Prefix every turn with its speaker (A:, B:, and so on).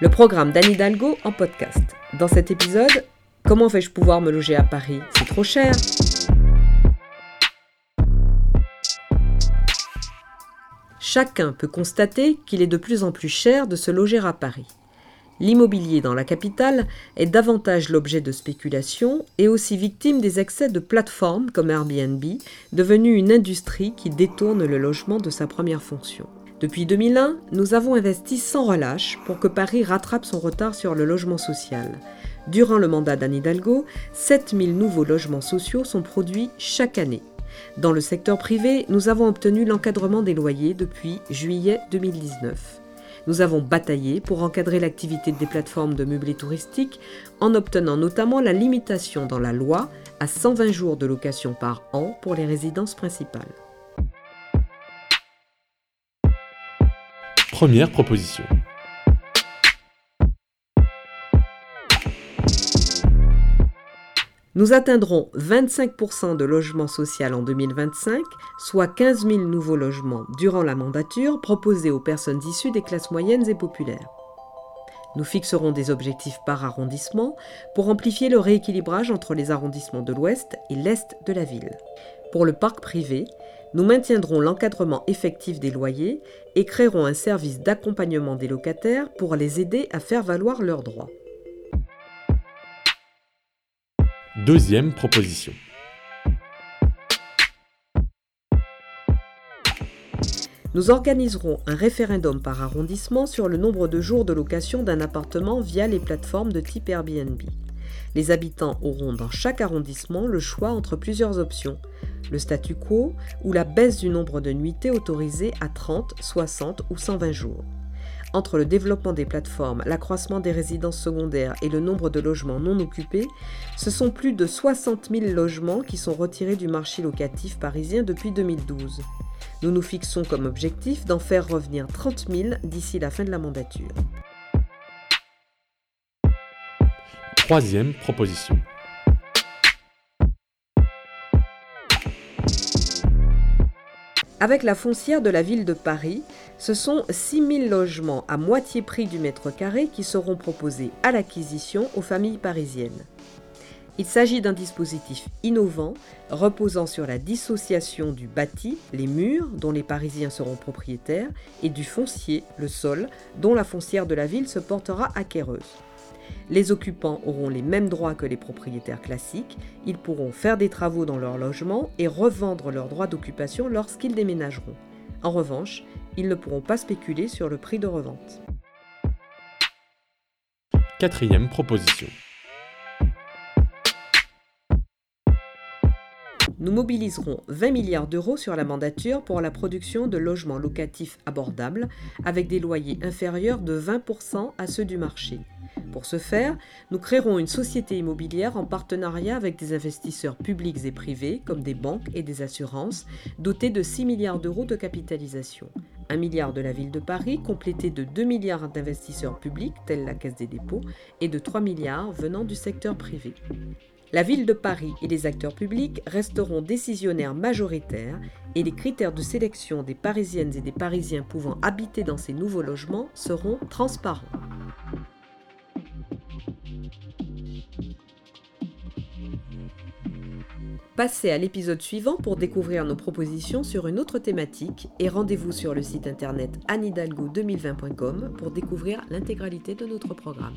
A: le programme d'Anne Hidalgo en podcast. Dans cet épisode, comment vais-je pouvoir me loger à Paris? C'est trop cher Chacun peut constater qu'il est de plus en plus cher de se loger à Paris. L'immobilier dans la capitale est davantage l'objet de spéculation et aussi victime des excès de plateformes comme Airbnb, devenue une industrie qui détourne le logement de sa première fonction. Depuis 2001, nous avons investi sans relâche pour que Paris rattrape son retard sur le logement social. Durant le mandat d'Anne Hidalgo, 7000 nouveaux logements sociaux sont produits chaque année. Dans le secteur privé, nous avons obtenu l'encadrement des loyers depuis juillet 2019. Nous avons bataillé pour encadrer l'activité des plateformes de meublés touristiques en obtenant notamment la limitation dans la loi à 120 jours de location par an pour les résidences principales.
B: Première proposition.
A: Nous atteindrons 25% de logements sociaux en 2025, soit 15 000 nouveaux logements durant la mandature proposés aux personnes issues des classes moyennes et populaires. Nous fixerons des objectifs par arrondissement pour amplifier le rééquilibrage entre les arrondissements de l'ouest et l'est de la ville. Pour le parc privé, nous maintiendrons l'encadrement effectif des loyers et créerons un service d'accompagnement des locataires pour les aider à faire valoir leurs droits.
B: Deuxième proposition.
A: Nous organiserons un référendum par arrondissement sur le nombre de jours de location d'un appartement via les plateformes de type Airbnb. Les habitants auront dans chaque arrondissement le choix entre plusieurs options, le statu quo ou la baisse du nombre de nuitées autorisées à 30, 60 ou 120 jours. Entre le développement des plateformes, l'accroissement des résidences secondaires et le nombre de logements non occupés, ce sont plus de 60 000 logements qui sont retirés du marché locatif parisien depuis 2012. Nous nous fixons comme objectif d'en faire revenir 30 000 d'ici la fin de la mandature.
B: Troisième proposition.
A: Avec la foncière de la ville de Paris, ce sont 6000 logements à moitié prix du mètre carré qui seront proposés à l'acquisition aux familles parisiennes. Il s'agit d'un dispositif innovant reposant sur la dissociation du bâti, les murs dont les Parisiens seront propriétaires, et du foncier, le sol, dont la foncière de la ville se portera acquéreuse. Les occupants auront les mêmes droits que les propriétaires classiques, ils pourront faire des travaux dans leur logement et revendre leurs droits d'occupation lorsqu'ils déménageront. En revanche, ils ne pourront pas spéculer sur le prix de revente.
B: Quatrième proposition.
A: Nous mobiliserons 20 milliards d'euros sur la mandature pour la production de logements locatifs abordables avec des loyers inférieurs de 20% à ceux du marché. Pour ce faire, nous créerons une société immobilière en partenariat avec des investisseurs publics et privés, comme des banques et des assurances, dotée de 6 milliards d'euros de capitalisation. 1 milliard de la ville de Paris, complété de 2 milliards d'investisseurs publics, tels la Caisse des dépôts, et de 3 milliards venant du secteur privé. La ville de Paris et les acteurs publics resteront décisionnaires majoritaires et les critères de sélection des Parisiennes et des Parisiens pouvant habiter dans ces nouveaux logements seront transparents. Passez à l'épisode suivant pour découvrir nos propositions sur une autre thématique et rendez-vous sur le site internet anidalgo2020.com pour découvrir l'intégralité de notre programme.